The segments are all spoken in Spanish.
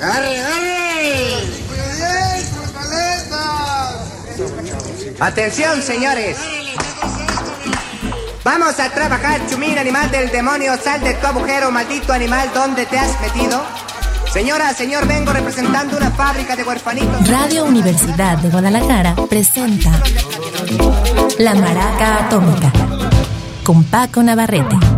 ¡Arre, arre! Atención, señores. Vamos a trabajar, chumín, animal del demonio. Sal de tu agujero, maldito animal, ¿dónde te has metido? Señora, señor, vengo representando una fábrica de huerfanitos. Radio Universidad de Guadalajara presenta La Maraca Atómica con Paco Navarrete.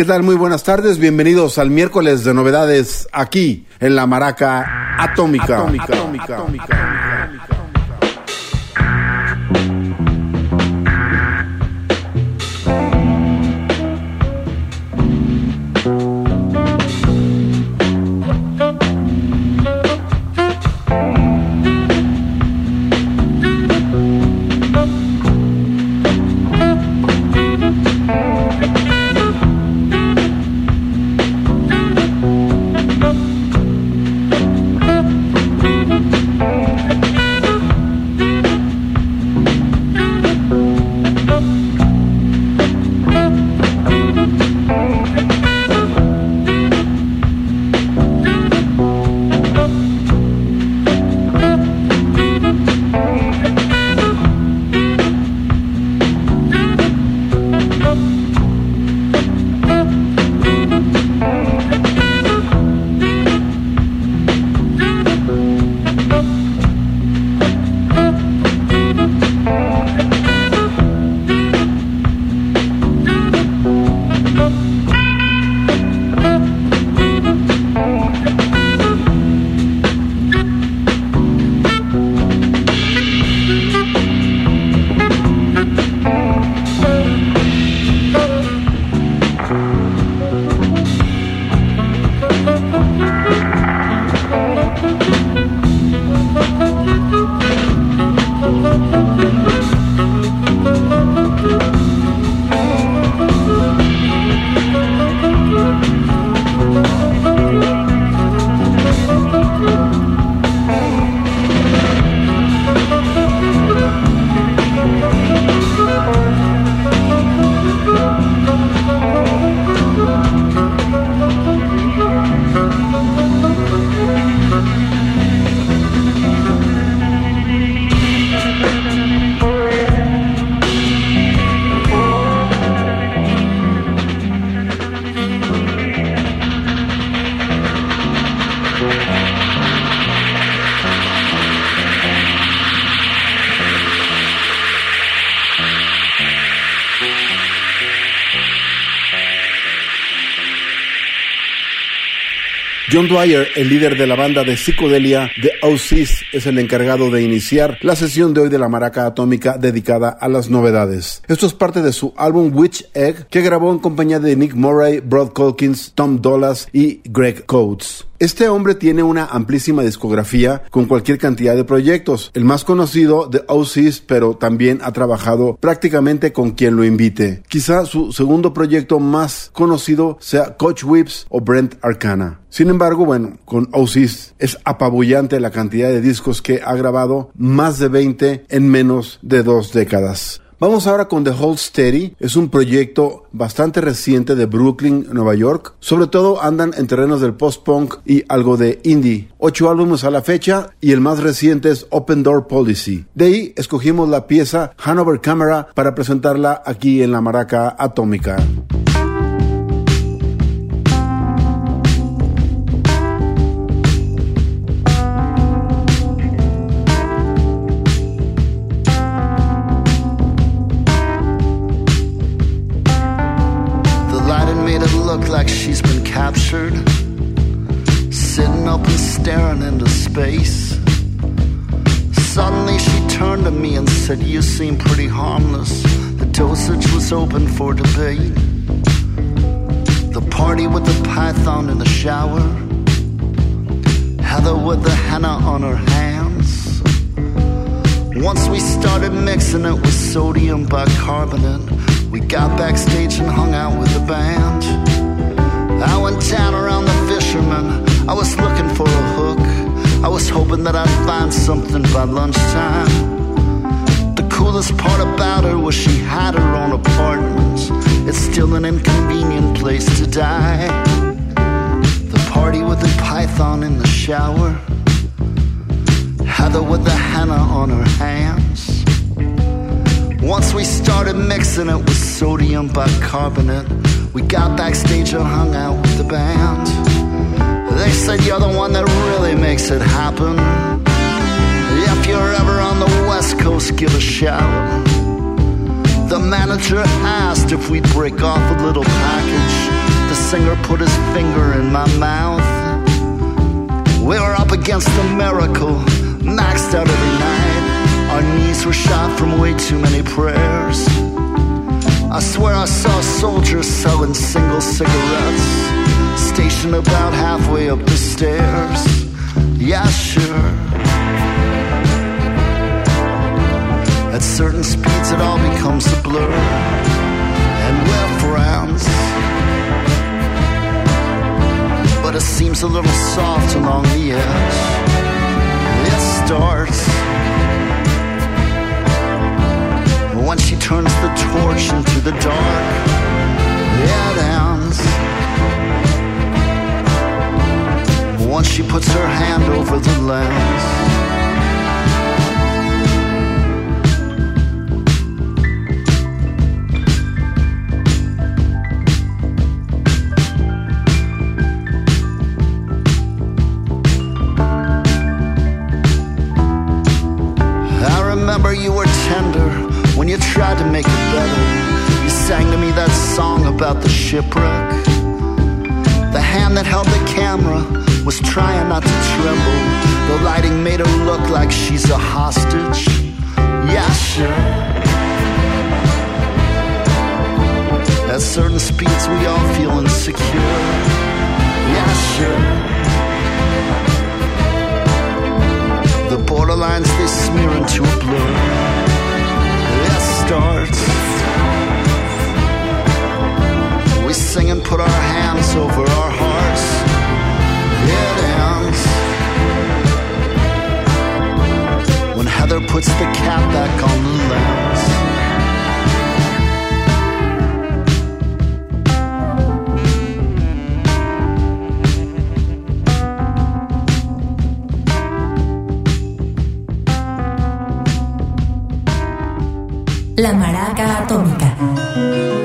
¿Qué tal? Muy buenas tardes. Bienvenidos al miércoles de novedades aquí en la Maraca Atómica. Atómica. John Dwyer, el líder de la banda de psicodelia The OCs, es el encargado de iniciar la sesión de hoy de la maraca atómica dedicada a las novedades. Esto es parte de su álbum Witch Egg, que grabó en compañía de Nick Murray, Brad Colkins, Tom Dolas y Greg Coates. Este hombre tiene una amplísima discografía con cualquier cantidad de proyectos. El más conocido de OCs, pero también ha trabajado prácticamente con quien lo invite. Quizá su segundo proyecto más conocido sea Coach Whips o Brent Arcana. Sin embargo, bueno, con OCs es apabullante la cantidad de discos que ha grabado, más de 20 en menos de dos décadas. Vamos ahora con The Hold Steady. Es un proyecto bastante reciente de Brooklyn, Nueva York. Sobre todo andan en terrenos del post-punk y algo de indie. Ocho álbumes a la fecha y el más reciente es Open Door Policy. De ahí escogimos la pieza Hanover Camera para presentarla aquí en la Maraca Atómica. Into space. Suddenly she turned to me and said, You seem pretty harmless. The dosage was open for debate. The party with the python in the shower, Heather with the henna on her hands. Once we started mixing it with sodium bicarbonate, we got backstage and hung out with the band. I went down around the fisherman. I was looking for a hook. I was hoping that I'd find something by lunchtime. The coolest part about her was she had her own apartment. It's still an inconvenient place to die. The party with the python in the shower. Heather with the henna on her hands. Once we started mixing it with sodium bicarbonate, we got backstage and hung out with the band. They said you're the one that really makes it happen. If you're ever on the West Coast, give a shout. The manager asked if we'd break off a little package. The singer put his finger in my mouth. We were up against a miracle, maxed out every night. Our knees were shot from way too many prayers. I swear I saw soldiers selling single cigarettes, stationed about halfway up the stairs. Yeah, sure. At certain speeds, it all becomes a blur, and we're. But it seems a little soft along the edge. It starts when she turns the torch into the dark. It ends once she puts her hand over the lens. I remember you were tender when you tried to make it better. You sang to me that song about the shipwreck. The hand that held the camera was trying not to tremble. The lighting made her look like she's a hostage. Yeah, sure. At certain speeds, we all feel insecure. Yeah, sure. The borderlines they smear into a blur. It starts. We sing and put our hands over our hearts. It ends. When Heather puts the cap back on the lens. La maraca atómica.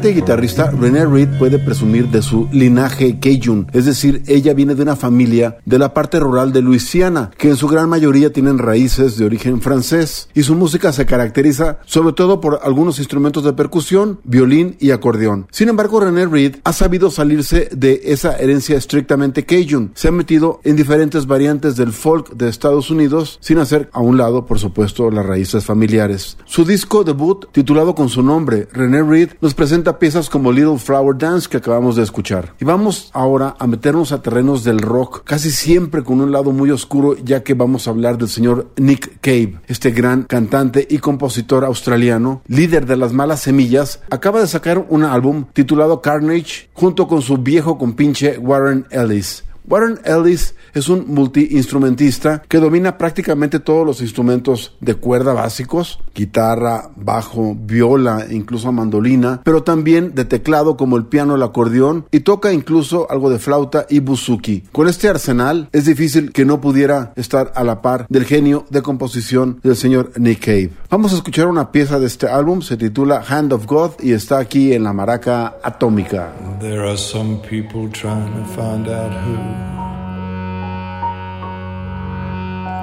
Cantante guitarrista, Renee Reed puede presumir de su linaje Cajun, es decir, ella viene de una familia de la parte rural de Luisiana, que en su gran mayoría tienen raíces de origen francés, y su música se caracteriza sobre todo por algunos instrumentos de percusión, violín y acordeón. Sin embargo, Renee Reed ha sabido salirse de esa herencia estrictamente Cajun, se ha metido en diferentes variantes del folk de Estados Unidos, sin hacer a un lado, por supuesto, las raíces familiares. Su disco debut, titulado con su nombre, Renee Reed, nos presenta piezas como Little Flower Dance que acabamos de escuchar. Y vamos ahora a meternos a terrenos del rock, casi siempre con un lado muy oscuro, ya que vamos a hablar del señor Nick Cave, este gran cantante y compositor australiano, líder de las malas semillas, acaba de sacar un álbum titulado Carnage junto con su viejo compinche Warren Ellis. Warren Ellis es un multiinstrumentista que domina prácticamente todos los instrumentos de cuerda básicos, guitarra, bajo, viola, incluso mandolina, pero también de teclado como el piano, el acordeón y toca incluso algo de flauta y buzuki. Con este arsenal es difícil que no pudiera estar a la par del genio de composición del señor Nick Cave. Vamos a escuchar una pieza de este álbum, se titula Hand of God y está aquí en la maraca atómica. There are some people trying to find out who.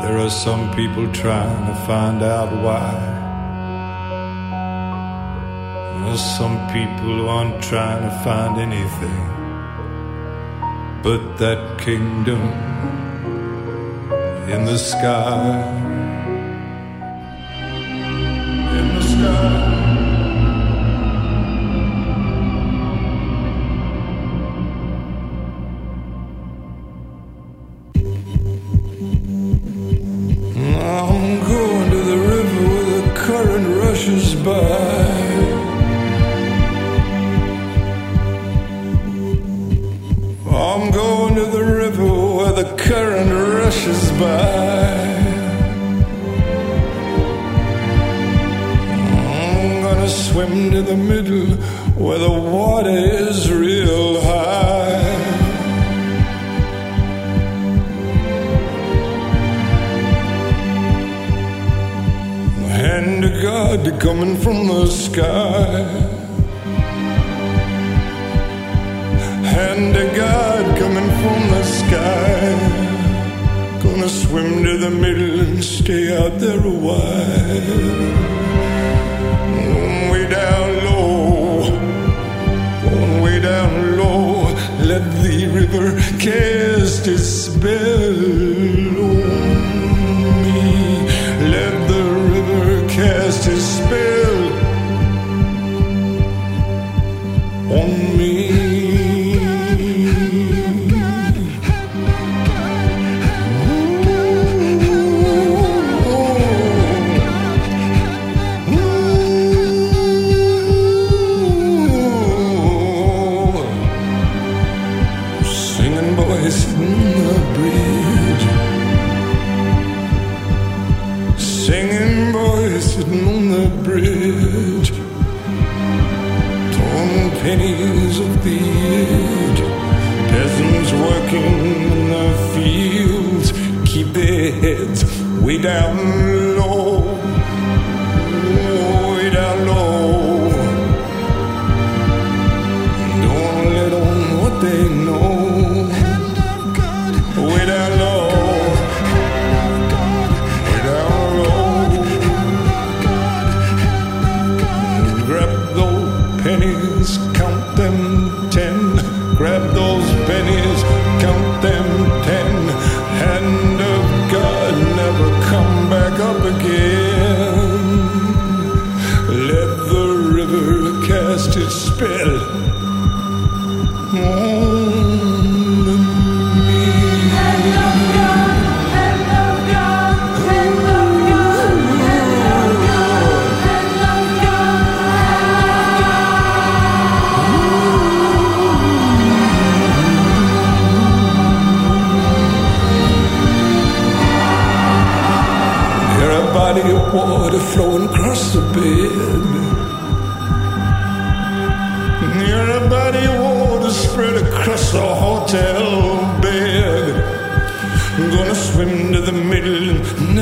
There are some people trying to find out why. There's some people who aren't trying to find anything but that kingdom in the sky. In the sky. Bridge. Torn pennies of the edge. Peasants working in the fields keep their heads way down low. Way down low. Don't let on what they know. Way down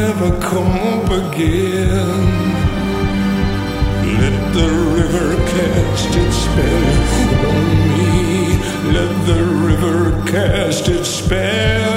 never come up again. Let the river cast its spell on me. Let the river cast its spell.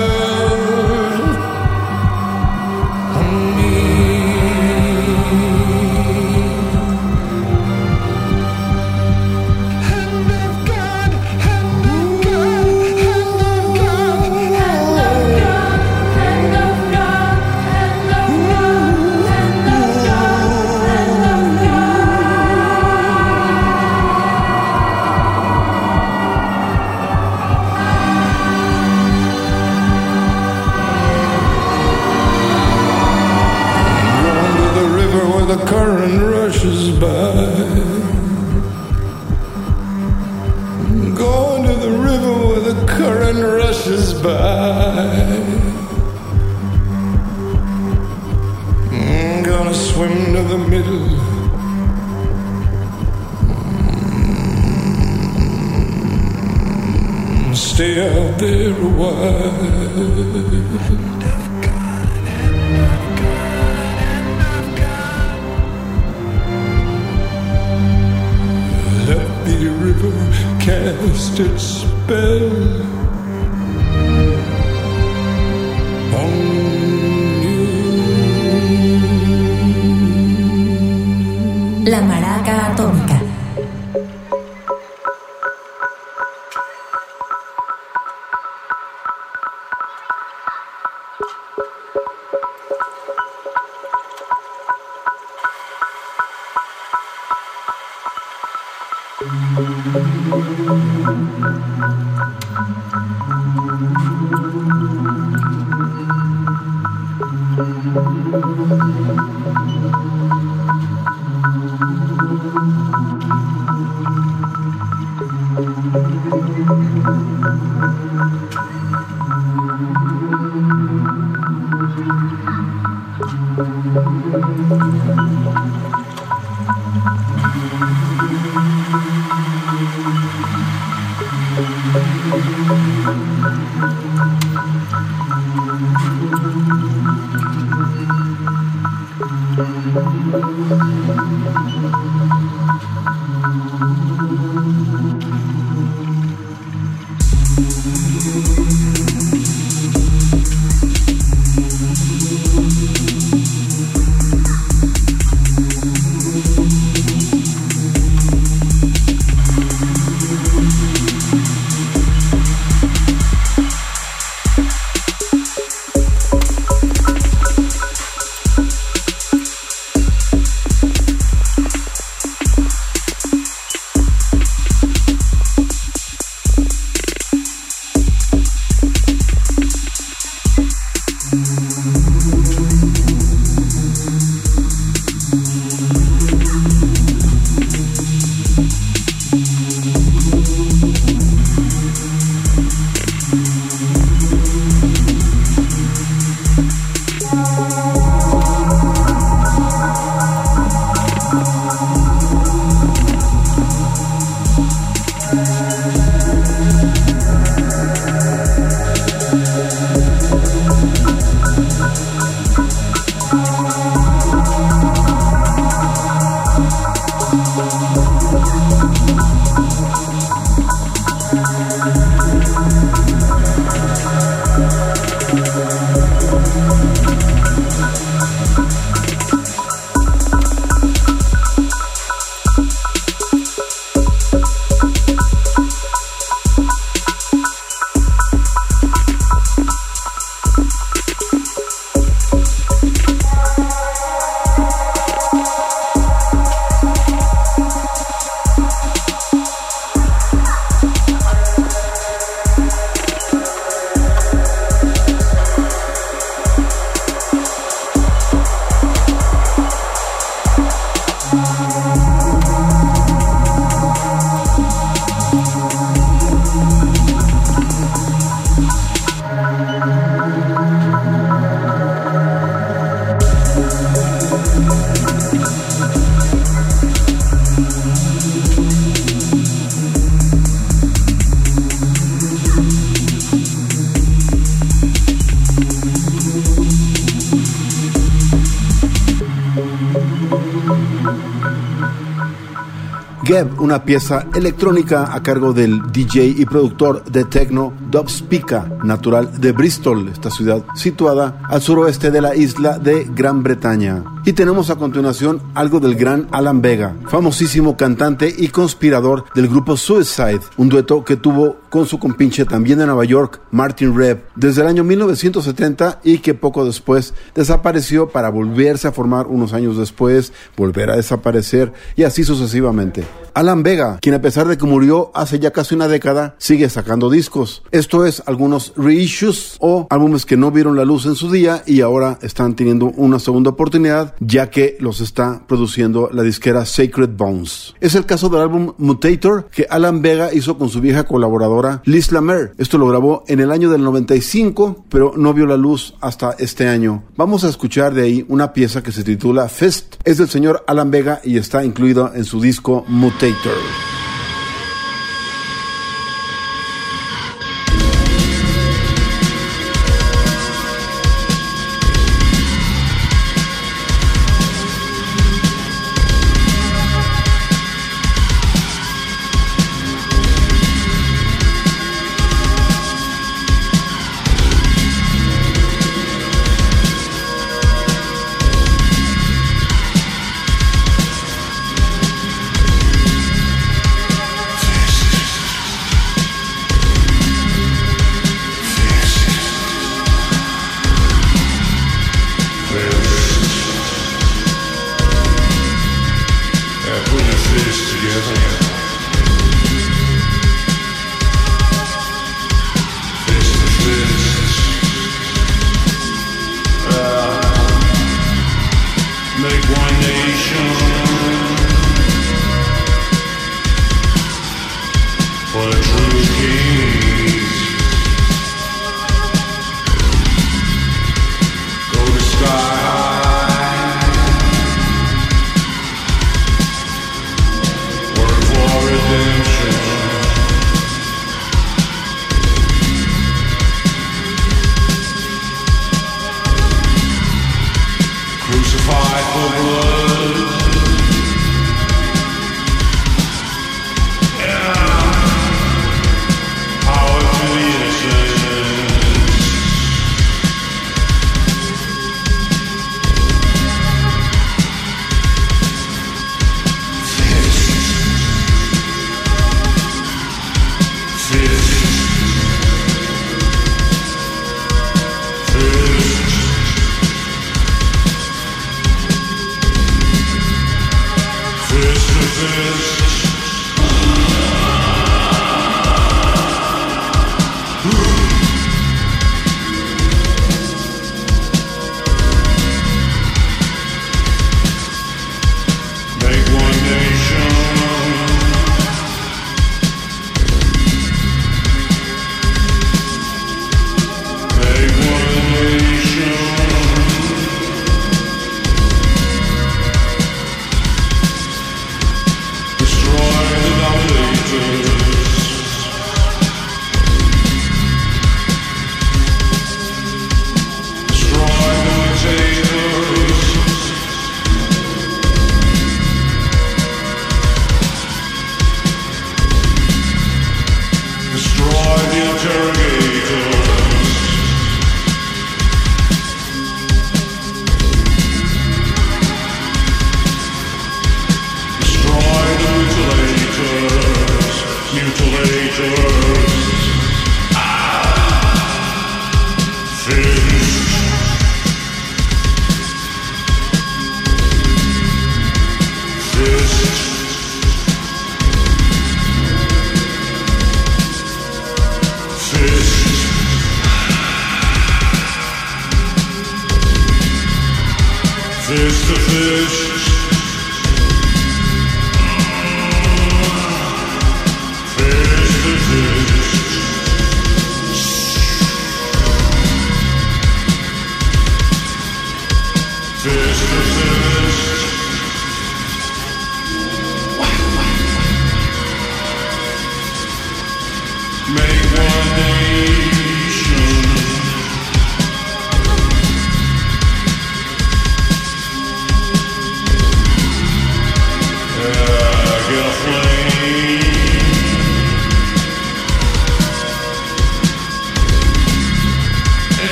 Una pieza electrónica a cargo del DJ y productor de techno Dub Spica, natural de Bristol, esta ciudad situada al suroeste de la isla de Gran Bretaña. Y tenemos a continuación algo del gran Alan Vega, famosísimo cantante y conspirador del grupo Suicide, un dueto que tuvo con su compinche también de Nueva York, Martin Reb, desde el año 1970 y que poco después desapareció para volverse a formar unos años después, volver a desaparecer y así sucesivamente. Alan Vega, quien a pesar de que murió hace ya casi una década, sigue sacando discos. Esto es algunos reissues o álbumes que no vieron la luz en su día y ahora están teniendo una segunda oportunidad ya que los está produciendo la disquera Sacred Bones. Es el caso del álbum Mutator que Alan Vega hizo con su vieja colaboradora Liz Lamer. Esto lo grabó en el año del 95, pero no vio la luz hasta este año. Vamos a escuchar de ahí una pieza que se titula Fest. Es del señor Alan Vega y está incluida en su disco Mutator. dictator.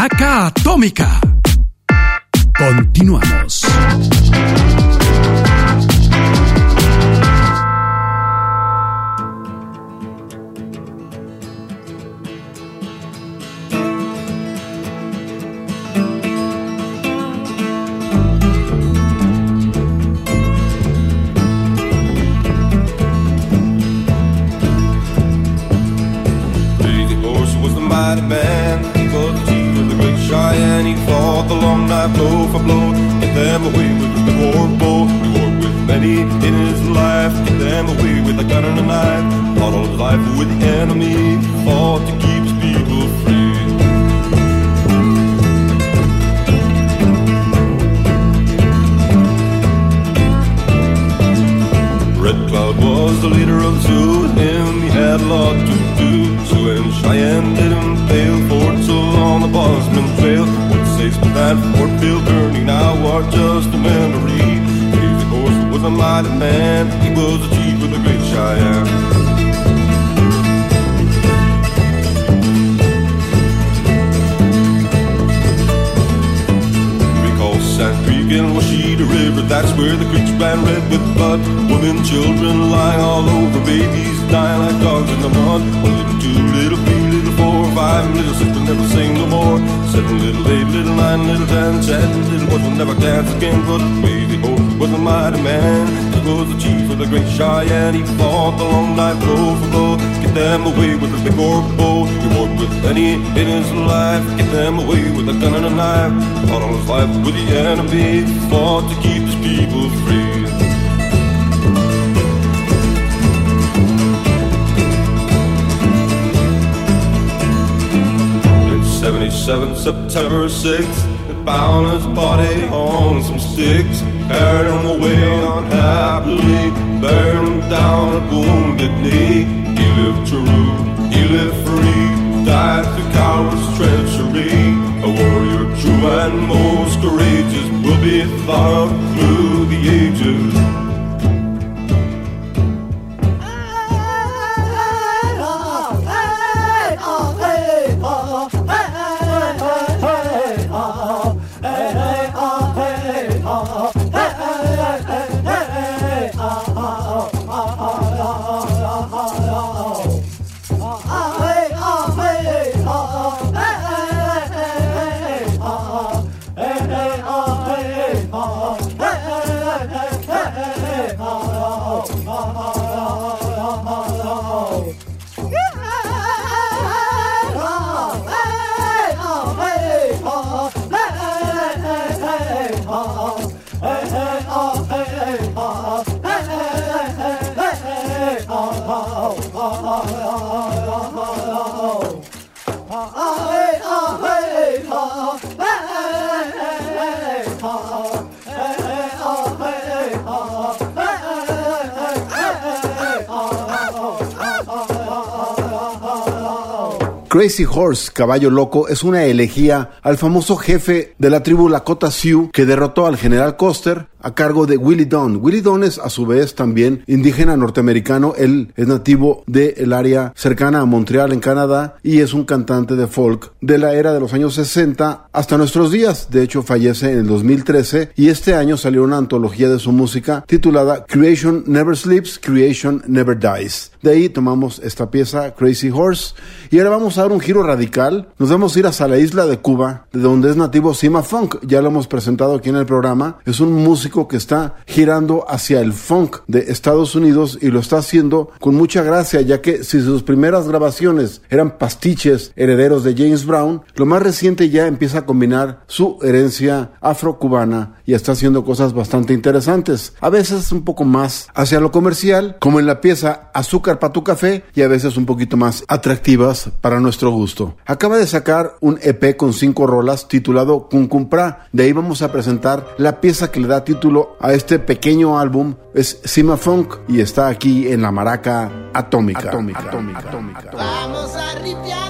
Maraca Atómica. Many in his life. Them away with a gun and a knife. Fought all his life with the enemy. Fought to keep people free. Red Cloud was the leader of the Sioux, and him he had a lot to do. So when Cheyenne didn't fail, Fort still on the Bosman Trail. What says that Fort Bill burning now are just a memory. A mighty man, he was the chief of the great Cheyenne. Sand Creek and Washita River. That's where the creeks ran red with blood. Women, children lying all over, babies dying like dogs in the mud. One little, two little, three little, four, five little six will never sing no more. Seven little, eight little, nine little, ten, ten little boys will never dance again. But Horse was a mighty man. He was the chief of the great Cheyenne. He fought the long night blow for blow. Get them away with a big old bow. He worked with any in his life. Get them away with a gun and a knife. Fought all his life with the enemy. Fought to keep his people free. In 77, September 6th, they found his body on some sticks. Carried him away unhappily, buried him down at Wounded Knee. He lived true, he lived free, died through coward's treachery. A warrior true and most courageous will be of through Crazy Horse, Caballo Loco, es una elegía al famoso jefe de la tribu Lakota Sioux que derrotó al general Custer a cargo de Willie Don. Willie Don es a su vez también indígena norteamericano, él es nativo del área cercana a Montreal en Canadá y es un cantante de folk de la era de los años 60 hasta nuestros días. De hecho fallece en el 2013 y este año salió una antología de su música titulada Creation Never Sleeps, Creation Never Dies. De ahí tomamos esta pieza Crazy Horse y ahora vamos a dar un giro radical. Nos vamos a ir hasta la isla de Cuba, de donde es nativo Sima Funk. Ya lo hemos presentado aquí en el programa. Es un músico que está girando hacia el funk de Estados Unidos y lo está haciendo con mucha gracia, ya que si sus primeras grabaciones eran pastiches herederos de James Brown, lo más reciente ya empieza a combinar su herencia afrocubana y está haciendo cosas bastante interesantes. A veces un poco más hacia lo comercial, como en la pieza Azúcar para tu café, y a veces un poquito más atractivas para nuestro gusto. Acaba de sacar un EP con cinco rolas titulado Cuncumpra. De ahí vamos a presentar la pieza que le da título a este pequeño álbum. Es Sima Funk y está aquí en la maraca atómica. atómica, atómica, atómica. Vamos a ripiarnos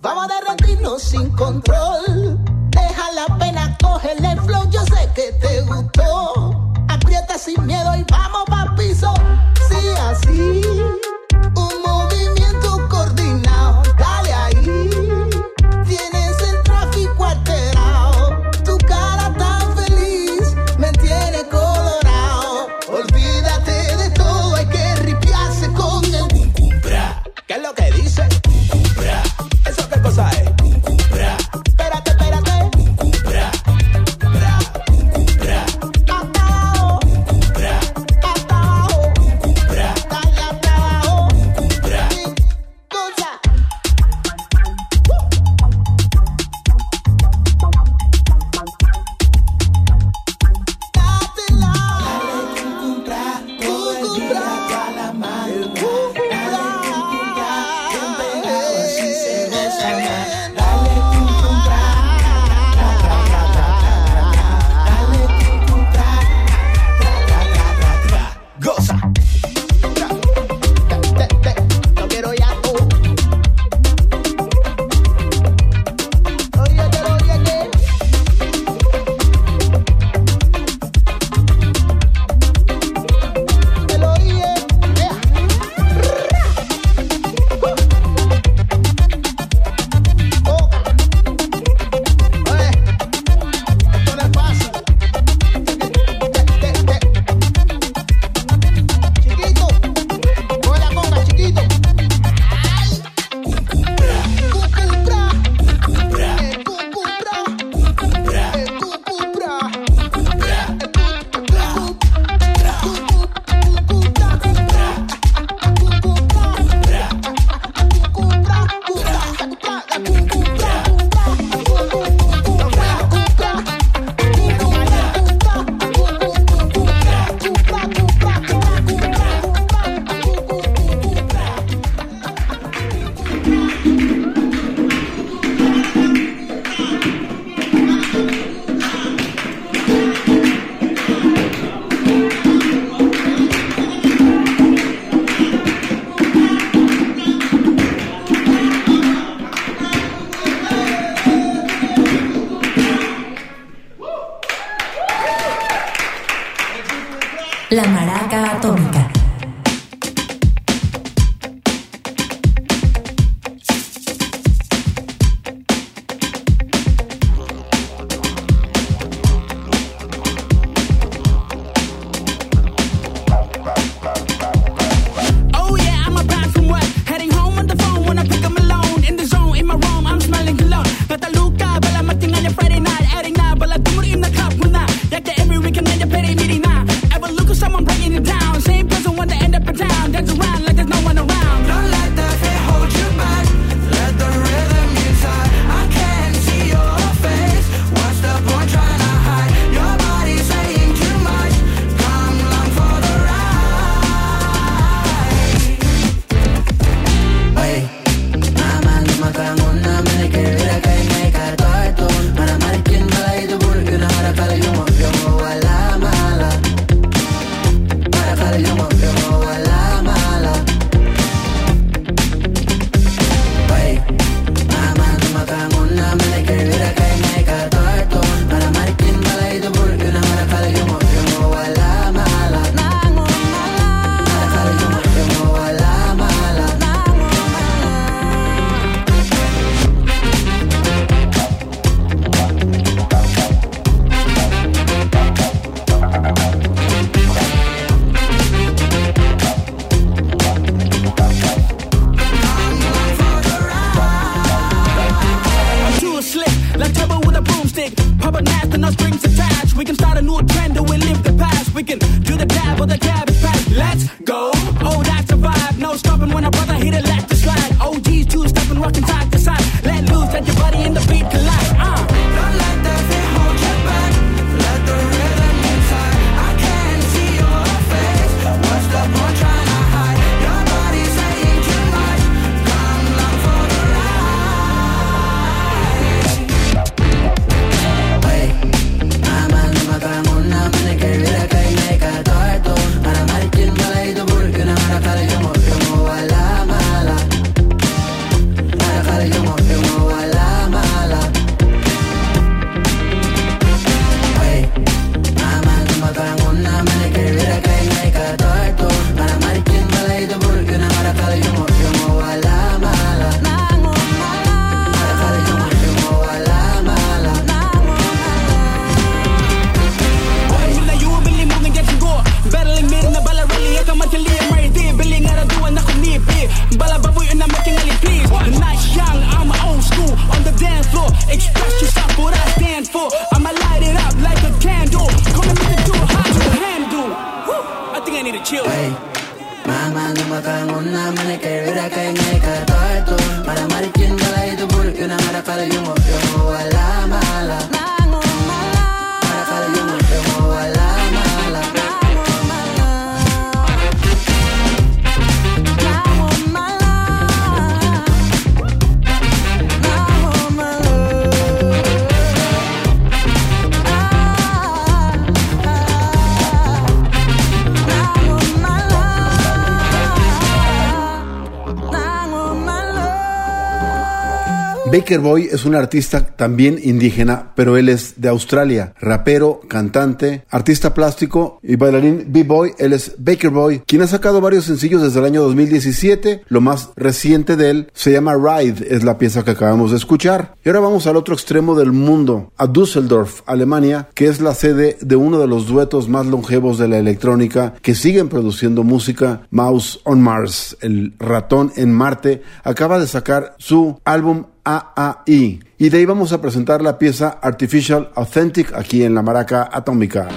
Vamos a derretirnos sin control. Deja la pena, coge el flow, yo sé que te gustó. Aprieta sin miedo y vamos Baker Boy es un artista también indígena, pero él es de Australia. Rapero, cantante, artista plástico y bailarín B-Boy. Él es Baker Boy, quien ha sacado varios sencillos desde el año 2017. Lo más reciente de él se llama Ride, es la pieza que acabamos de escuchar. Y ahora vamos al otro extremo del mundo, a Düsseldorf, Alemania, que es la sede de uno de los duetos más longevos de la electrónica que siguen produciendo música. Mouse on Mars, el ratón en Marte, acaba de sacar su álbum AAI. Y de ahí vamos a presentar la pieza Artificial Authentic aquí en la Maraca Atómica.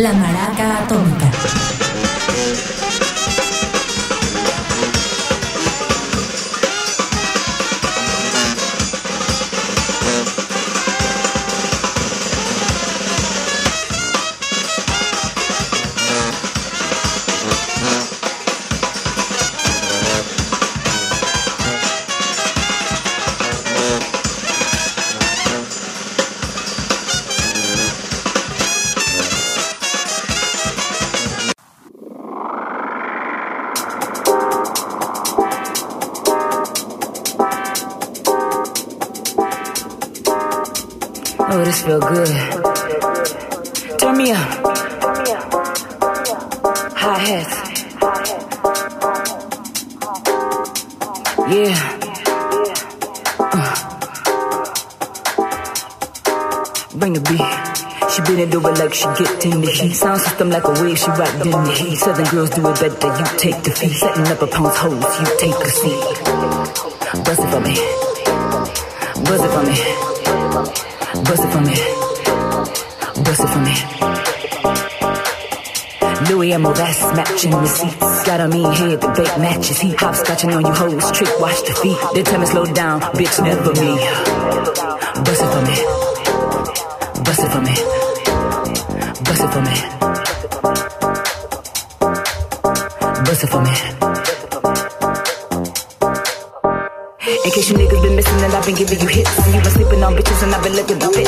La Maraca Atómica. System like a wave, she ride in the heat. Southern girls do it better, you take the feet. Setting up a pound's hose, you take a seat. Bust it for me. Bust it for me. Bust it for me. Bust it for me. Louis and matching receipts. Got a mean head, the bait matches He heat. Hopscotching on you hoes, trick wash the feet. They tell me slow down, bitch, never me. I've been looking to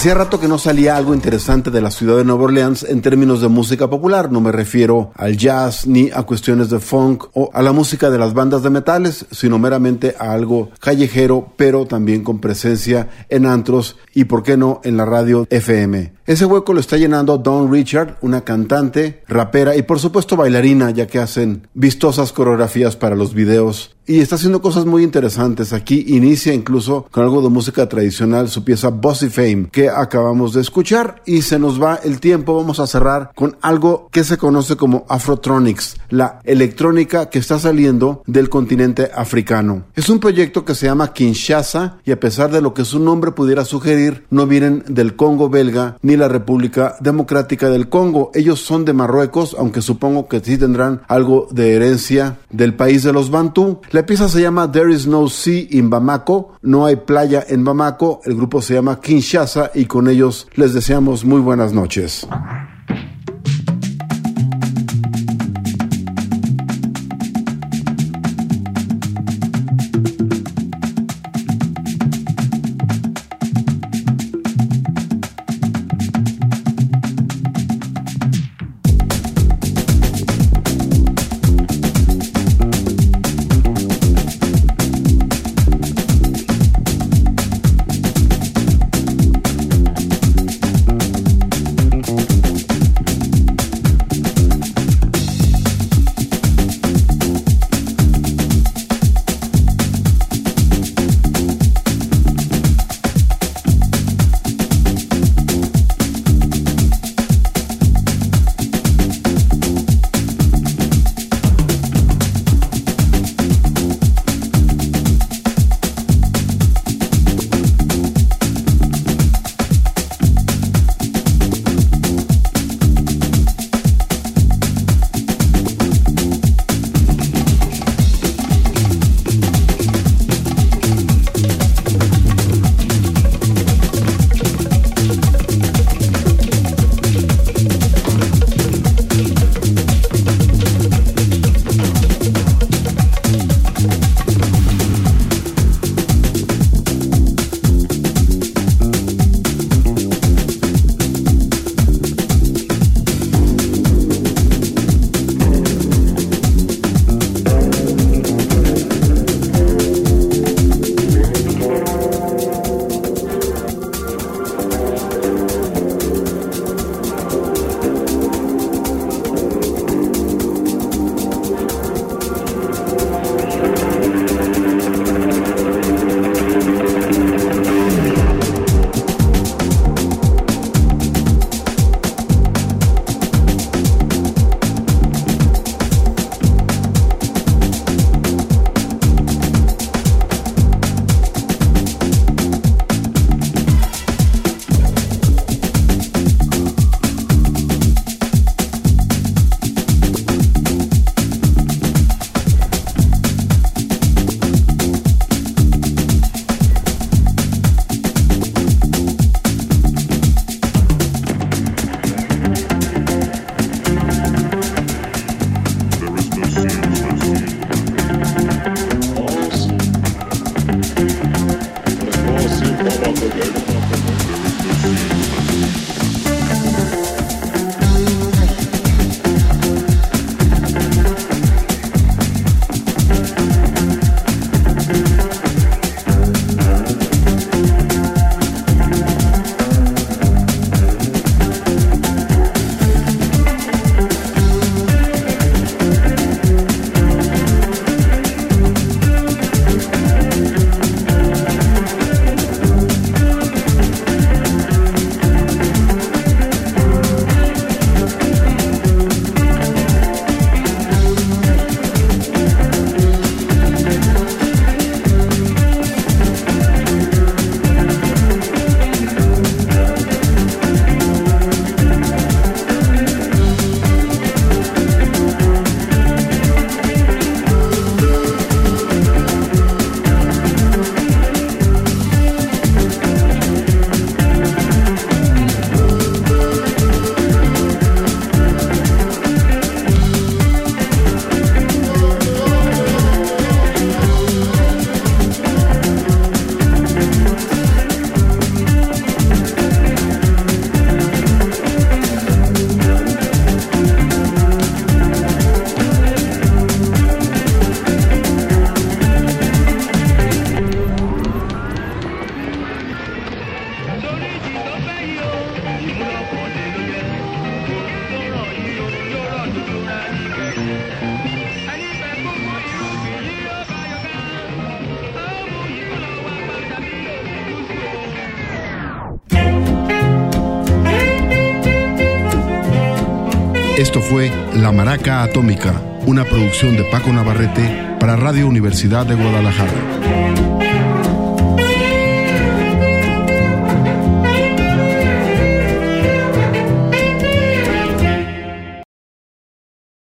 Hacía rato que no salía algo interesante de la ciudad de Nueva Orleans en términos de música popular. No me refiero al jazz ni a cuestiones de funk o a la música de las bandas de metales, sino meramente a algo callejero, pero también con presencia en antros y, por qué no, en la radio FM. Ese hueco lo está llenando Dawn Richard, una cantante, rapera y por supuesto bailarina, ya que hacen vistosas coreografías para los videos y está haciendo cosas muy interesantes. Aquí inicia incluso con algo de música tradicional, su pieza Bossy Fame, que acabamos de escuchar y se nos va el tiempo. Vamos a cerrar con algo que se conoce como Afrotronics, la electrónica que está saliendo del continente africano. Es un proyecto que se llama Kinshasa y a pesar de lo que su nombre pudiera sugerir, no vienen del Congo belga ni la República Democrática del Congo. Ellos son de Marruecos, aunque supongo que sí tendrán algo de herencia del país de los Bantú. Pieza se llama There is no sea in Bamako, no hay playa en Bamako. El grupo se llama Kinshasa y con ellos les deseamos muy buenas noches. La Maraca Atómica, una producción de Paco Navarrete para Radio Universidad de Guadalajara.